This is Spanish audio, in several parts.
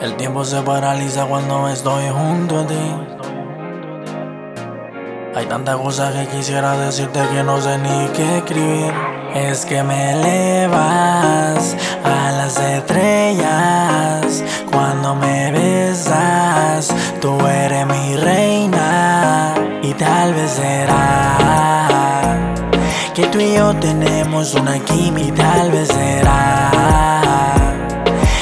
El tiempo se paraliza cuando estoy junto a ti. Hay tantas cosas que quisiera decirte que no sé ni qué escribir. Es que me elevas a las estrellas cuando me besas. Tú eres mi reina y tal vez será que tú y yo tenemos una química. Tal vez será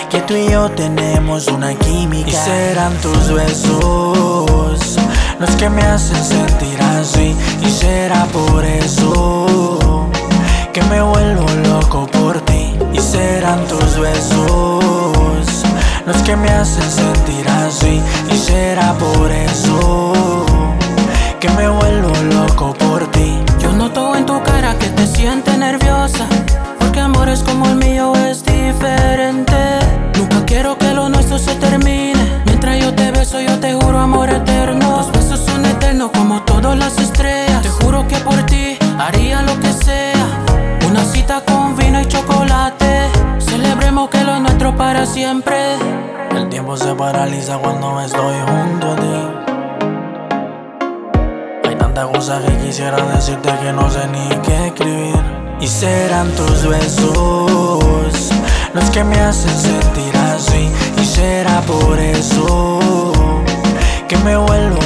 que tú y yo tenemos una química. Y serán tus besos los que me hacen sentir así. Y será por eso que me vuelvo loco por ti. Y serán tus besos los que me hacen sentir así. Y será por eso que me vuelvo loco por ti. Yo noto en tu cara que te sientes nerviosa. Porque amores como el mío sea. Una cita con vino y chocolate. Celebremos que lo nuestro para siempre. El tiempo se paraliza cuando estoy junto a ti. Hay tantas cosas que quisiera decirte que no sé ni qué escribir. Y serán tus besos los que me hacen sentir así. Y será por eso que me vuelvo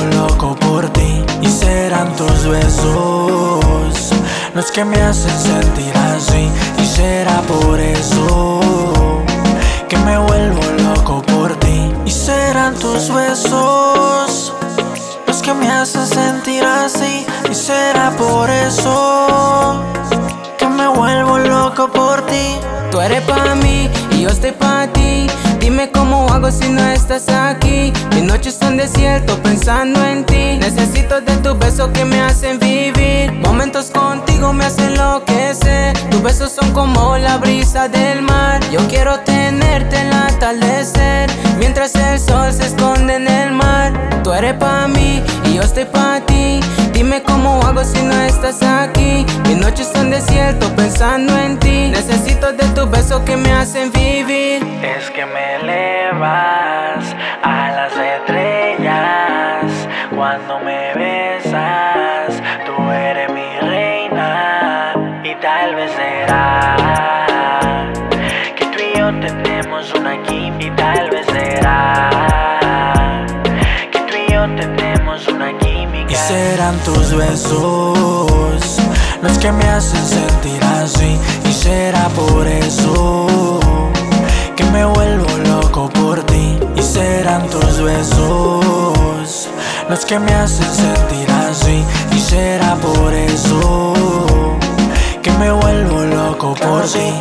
que me hacen sentir así. Y será por eso que me vuelvo loco por ti. Y serán tus besos los que me hacen sentir así. Y será por eso que me vuelvo loco por ti. Tú eres para mí y yo estoy para ti. Dime cómo hago si no estás aquí. Mis noches son desierto pensando en ti. Necesito de tus besos que me hacen vivir. Momentos contigo me hacen enloquecer. Tus besos son como la brisa del mar. Yo quiero tenerte en el atardecer. Mientras el sol se esconde en el mar. Tú eres para mí y yo estoy para ti. Dime cómo hago si no estás aquí. Mis noches son desierto pensando en ti. Necesito de tus besos que me hacen vivir. Es que me elevas una química. Y tal vez será que tú y yo tenemos una química. Y serán tus besos los que me hacen sentir así. Y será por eso que me vuelvo loco por ti. Y serán tus besos los que me hacen sentir así. Y será por eso que me vuelvo loco por ti.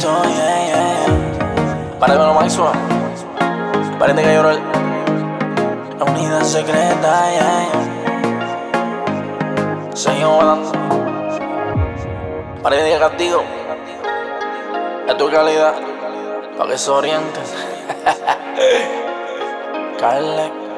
De lo más suave. Parece que llorar. La unidad secreta, yeah, Seguimos volando. Parece de castigo. Es tu calidad. Para que se orienten. Carle.